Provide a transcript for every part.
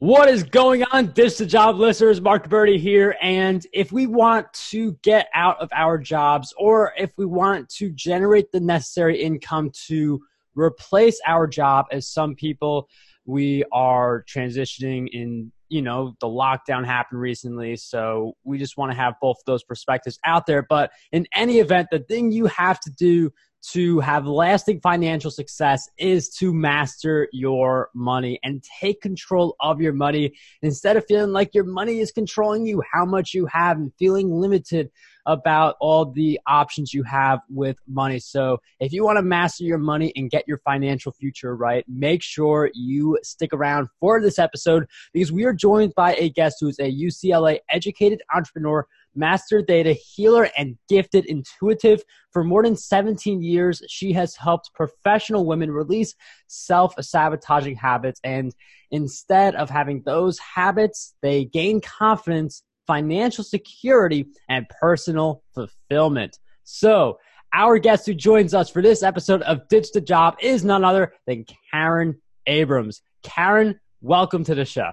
What is going on, Ditch the Job listeners? Marc Guberti here. And if we want to get out of our jobs or if we want to generate the necessary income to replace our job, as some people we are transitioning in, you know, the lockdown happened recently. So we just want to have both those perspectives out there. But in any event, the thing you have to do to have lasting financial success is to master your money and take control of your money instead of feeling like your money is controlling you, how much you have, and feeling limited about all the options you have with money. So, if you want to master your money and get your financial future right, make sure you stick around for this episode because we are joined by a guest who is a UCLA educated entrepreneur master theta healer and gifted intuitive. For more than 17 years, she has helped professional women release self sabotaging habits. And instead of having those habits, they gain confidence, financial security, and personal fulfillment. So, our guest who joins us for this episode of Ditch the Job is none other than Karen Abrams. Karen, welcome to the show.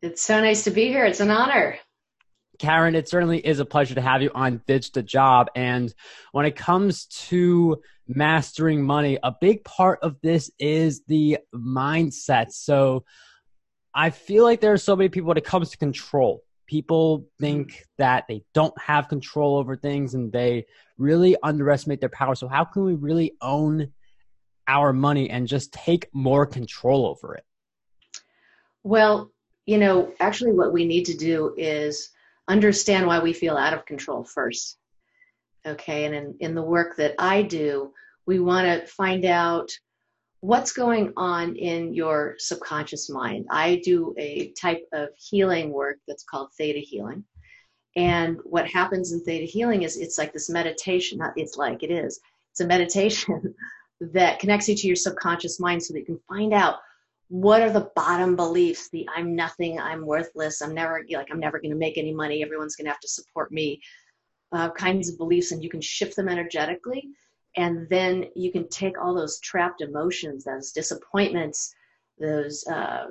It's so nice to be here. It's an honor. Karen, it certainly is a pleasure to have you on Ditch the Job. And when it comes to mastering money, a big part of this is the mindset. So I feel like there are so many people when it comes to control. People think mm-hmm. that they don't have control over things and they really underestimate their power. So, how can we really own our money and just take more control over it? Well, you know, actually, what we need to do is understand why we feel out of control first. Okay, and in, in the work that I do, we want to find out what's going on in your subconscious mind. I do a type of healing work that's called theta healing. And what happens in theta healing is it's like this meditation, not it's like it is. It's a meditation that connects you to your subconscious mind so that you can find out what are the bottom beliefs? The i'm nothing i'm worthless i'm never like i'm never going to make any money everyone's going to have to support me uh, kinds of beliefs and you can shift them energetically and then you can take all those trapped emotions those disappointments those uh,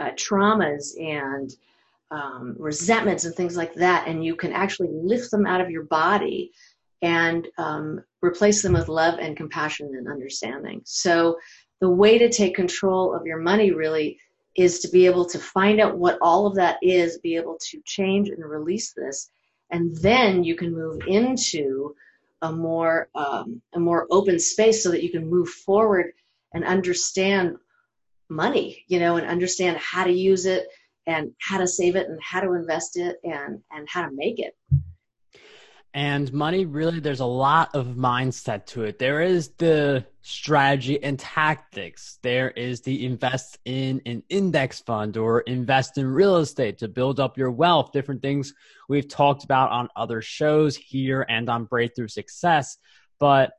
uh, traumas and um, resentments and things like that and you can actually lift them out of your body and um, replace them with love and compassion and understanding. So the way to take control of your money really is to be able to find out what all of that is, be able to change and release this, and then you can move into a more um, a more open space so that you can move forward and understand money, you know, and understand how to use it and how to save it and how to invest it and and how to make it. And money, really, there's a lot of mindset to it. There is the strategy and tactics. There is the invest in an index fund or invest in real estate to build up your wealth, different things we've talked about on other shows here and on Breakthrough Success. But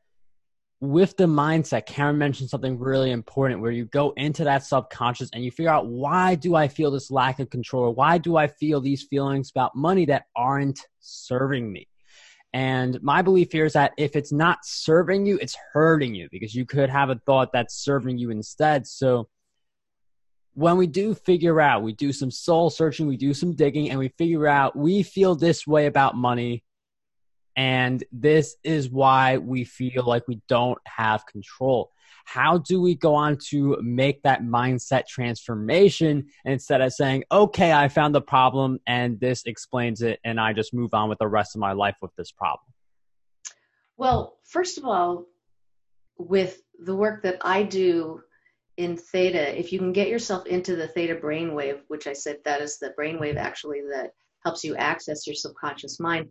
with the mindset, Karen mentioned something really important where you go into that subconscious and you figure out why do I feel this lack of control? Why do I feel these feelings about money that aren't serving me? And my belief here is that if it's not serving you, it's hurting you because you could have a thought that's serving you instead. So when we do figure out, we do some soul searching, we do some digging, and we figure out we feel this way about money. And this is why we feel like we don't have control. How do we go on to make that mindset transformation instead of saying, okay, I found the problem and this explains it, and I just move on with the rest of my life with this problem? Well, first of all, with the work that I do in theta, if you can get yourself into the theta brainwave, which I said that is the brainwave actually that helps you access your subconscious mind,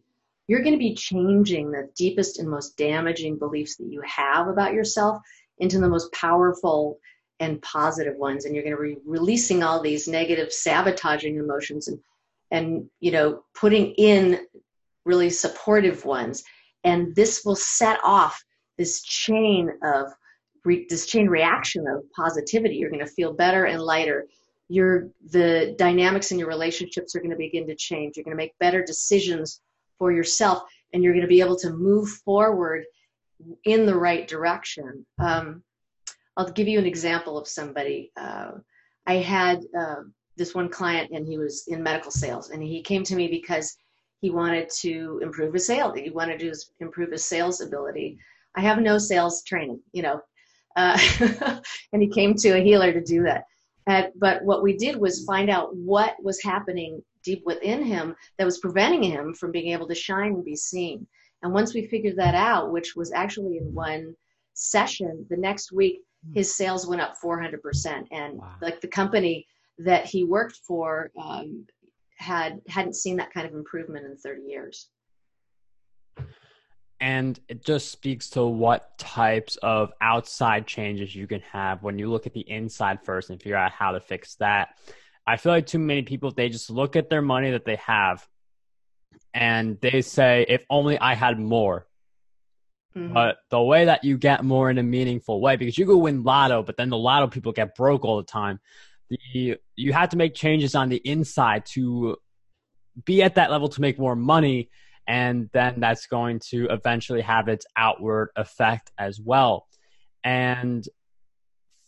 you're going to be changing the deepest and most damaging beliefs that you have about yourself into the most powerful and positive ones. And you're going to be releasing all these negative sabotaging emotions and and you know putting in really supportive ones. And this will set off this chain of re, this chain reaction of positivity. You're going to feel better and lighter. Your the dynamics in your relationships are going to begin to change. You're going to make better decisions for yourself and you're going to be able to move forward in the right direction. Um, I'll give you an example of somebody. Uh, I had uh, this one client, and he was in medical sales, and he came to me because he wanted to improve his sales. He wanted to improve his sales ability. I have no sales training, you know, uh, and he came to a healer to do that. But what we did was find out what was happening deep within him that was preventing him from being able to shine and be seen. And once we figured that out, which was actually in one session, the next week hmm. his sales went up 400%. And wow. like the company that he worked for um, had hadn't seen that kind of improvement in 30 years and it just speaks to what types of outside changes you can have when you look at the inside first and figure out how to fix that i feel like too many people they just look at their money that they have and they say if only i had more mm-hmm. but the way that you get more in a meaningful way because you go win lotto but then the lotto people get broke all the time the you have to make changes on the inside to be at that level to make more money and then that's going to eventually have its outward effect as well and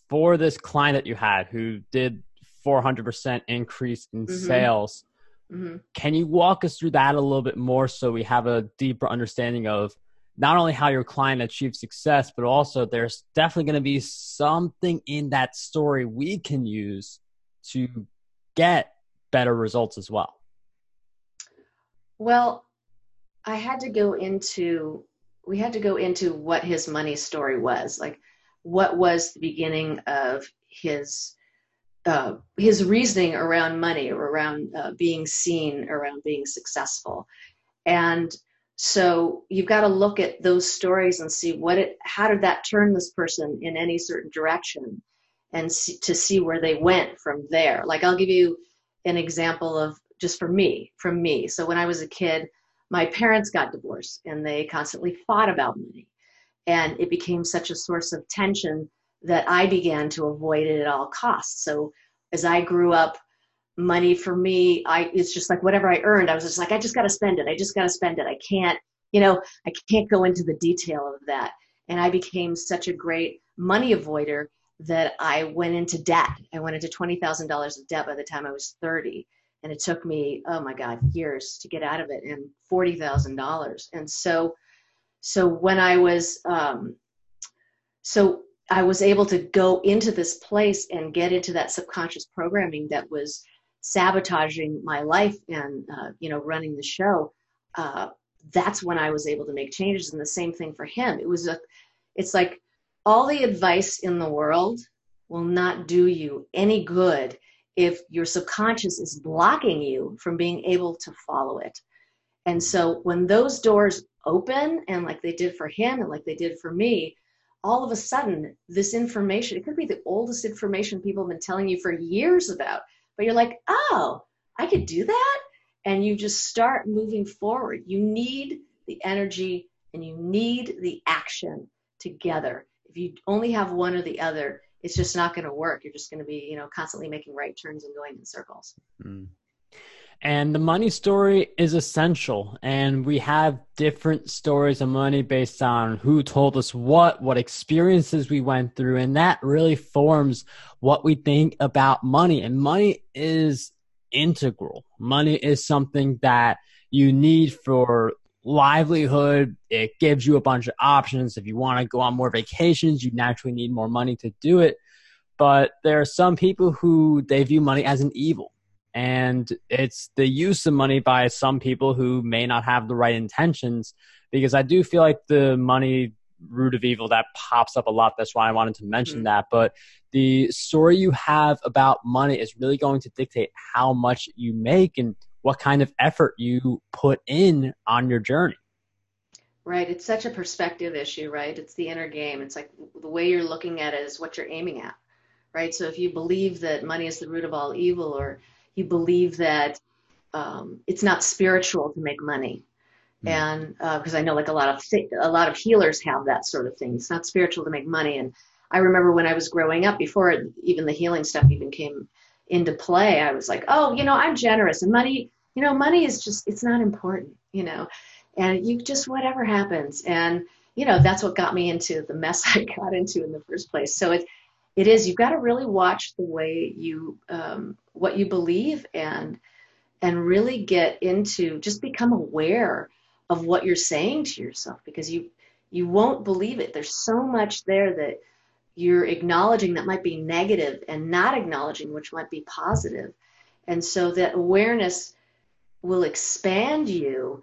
for this client that you had who did 400% increase in mm-hmm. sales mm-hmm. can you walk us through that a little bit more so we have a deeper understanding of not only how your client achieved success, but also there's definitely going to be something in that story we can use to get better results as well. Well, I had to go into we had to go into what his money story was. Like what was the beginning of his uh, his reasoning around money, or around uh, being seen, around being successful, and so you've got to look at those stories and see what it how did that turn this person in any certain direction? And see, to see where they went from there. Like i'll give you an example of just for me from me. So when i was a kid my parents got divorced and they constantly fought about money. And it became such a source of tension that i began to avoid it at all costs. So as i grew up money for me i it's just like whatever i earned i was just like i just got to spend it i just got to spend it. I can't you know i can't go into the detail of that. And i became such a great money avoider that i went into debt. I went into $20000 of debt by the time i was 30 and it took me oh my god years to get out of it and $40000 and so so when i was um so i was able to go into this place and get into that subconscious programming that was sabotaging my life and uh, you know running the show uh, that's when i was able to make changes. And the same thing for him. It was a it's like all the advice in the world will not do you any good if your subconscious is blocking you from being able to follow it. And so when those doors open and like they did for him and like they did for me all of a sudden this information it could be the oldest information people have been telling you for years about but you're like, oh, I could do that. And you just start moving forward. You need the energy and you need the action together. If you only have one or the other, it's just not going to work. You're just going to be, you know, constantly making right turns and going in circles. Mm. And the money story is essential. And we have different stories of money based on who told us what, what experiences we went through. And that really forms what we think about money. And money is integral. Money is something that you need for livelihood. It gives you a bunch of options. If you want to go on more vacations, you naturally need more money to do it. But there are some people who they view money as an evil and it's the use of money by some people who may not have the right intentions because i do feel like the money root of evil that pops up a lot. That's why i wanted to mention mm-hmm. that. But the story you have about money is really going to dictate how much you make and what kind of effort you put in on your journey. Right. It's such a perspective issue right? It's the inner game. It's like the way you're looking at it is what you're aiming at right? So if you believe that money is the root of all evil or you believe that um, it's not spiritual to make money. Mm. and because uh, i know like a lot of a lot of healers have that sort of thing. It's not spiritual to make money. And i remember when i was growing up before even the healing stuff even came into play i was like oh you know i'm generous and money you know money is just it's not important you know. And you just whatever happens. And you know that's what got me into the mess i got into in the first place. So it's it is you've got to really watch the way you um, what you believe and and really get into just become aware of what you're saying to yourself because you you won't believe it. There's so much there that you're acknowledging that might be negative and not acknowledging which might be positive. And so that awareness will expand you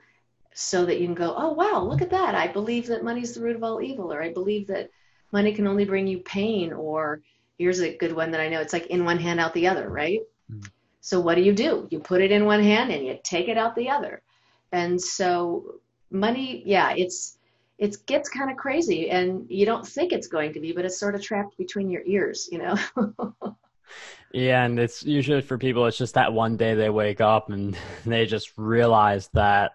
so that you can go oh wow look at that. I believe that money's the root of all evil or i believe that money can only bring you pain or here's a good one that i know it's like in one hand out the other right? Mm-hmm. so what do you do? You put it in one hand and you take it out the other. And so money yeah it's it gets kind of crazy and you don't think it's going to be but it's sort of trapped between your ears you know? Yeah and it's usually for people it's just that one day they wake up and they just realize that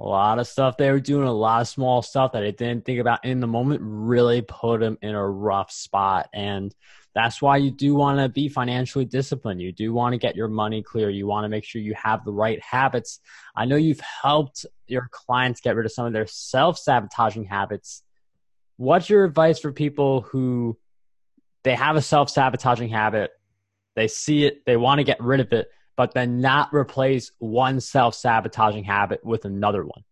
a lot of stuff they were doing, a lot of small stuff that they didn't think about in the moment really put them in a rough spot. And that's why you do want to be financially disciplined. You do want to get your money clear. You want to make sure you have the right habits. I know you've helped your clients get rid of some of their self sabotaging habits. What's your advice for people who they have a self sabotaging habit? They see it, they want to get rid of it, but then not replace one self sabotaging habit with another one?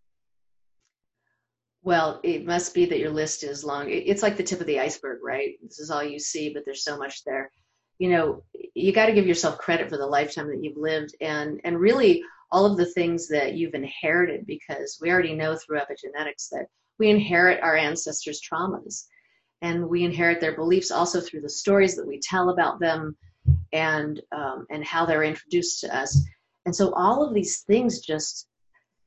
Well, it must be that your list is long. It's like the tip of the iceberg, right? This is all you see, but there's so much there. You know, you got to give yourself credit for the lifetime that you've lived and and really all of the things that you've inherited because we already know through epigenetics that we inherit our ancestors' traumas and we inherit their beliefs also through the stories that we tell about them and um, and how they're introduced to us. And so all of these things just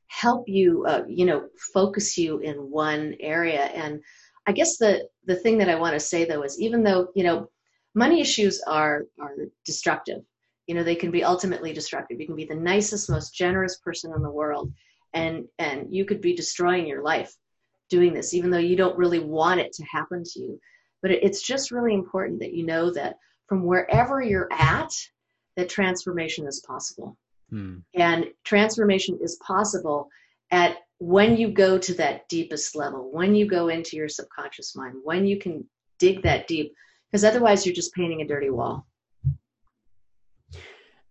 help you, uh, you know, focus you in one area. And I guess the the thing that I want to say though is even though you know money issues are are destructive, you know, they can be ultimately destructive. You can be the nicest, most generous person in the world, and and you could be destroying your life doing this, even though you don't really want it to happen to you. But it's just really important that you know that from wherever you're at that transformation is possible. Hmm. And transformation is possible at when you go to that deepest level, when you go into your subconscious mind, when you can dig that deep, because otherwise you're just painting a dirty wall.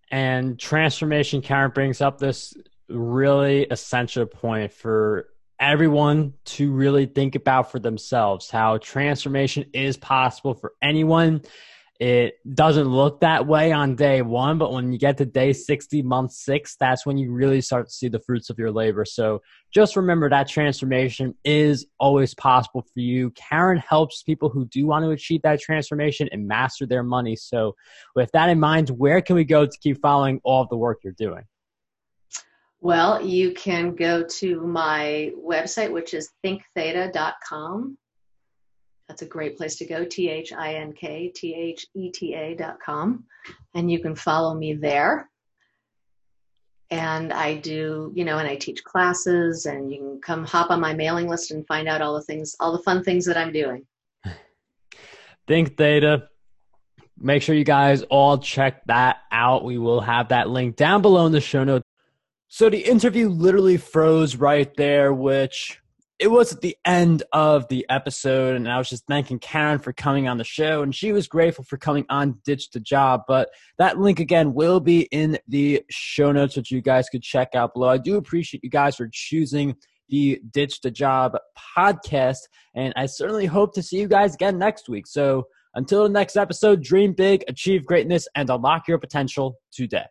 And transformation, Karen brings up this really essential point for everyone to really think about for themselves how transformation is possible for anyone it doesn't look that way on day one, but when you get to day 60, month six, that's when you really start to see the fruits of your labor. So just remember that transformation is always possible for you. Karen helps people who do want to achieve that transformation and master their money. So with that in mind, where can we go to keep following all of the work you're doing? Well, you can go to my website, which is thinktheta.com that's a great place to go, T H I N K T H E T A dot com. And you can follow me there. And I do, you know, and I teach classes, and you can come hop on my mailing list and find out all the things, all the fun things that I'm doing. Think Theta. Make sure you guys all check that out. We will have that link down below in the show notes. So the interview literally froze right there, which it was at the end of the episode, and I was just thanking Karen for coming on the show, and she was grateful for coming on Ditch the Job. But that link again will be in the show notes, which you guys could check out below. I do appreciate you guys for choosing the Ditch the Job podcast, and I certainly hope to see you guys again next week. So until the next episode, dream big, achieve greatness, and unlock your potential today.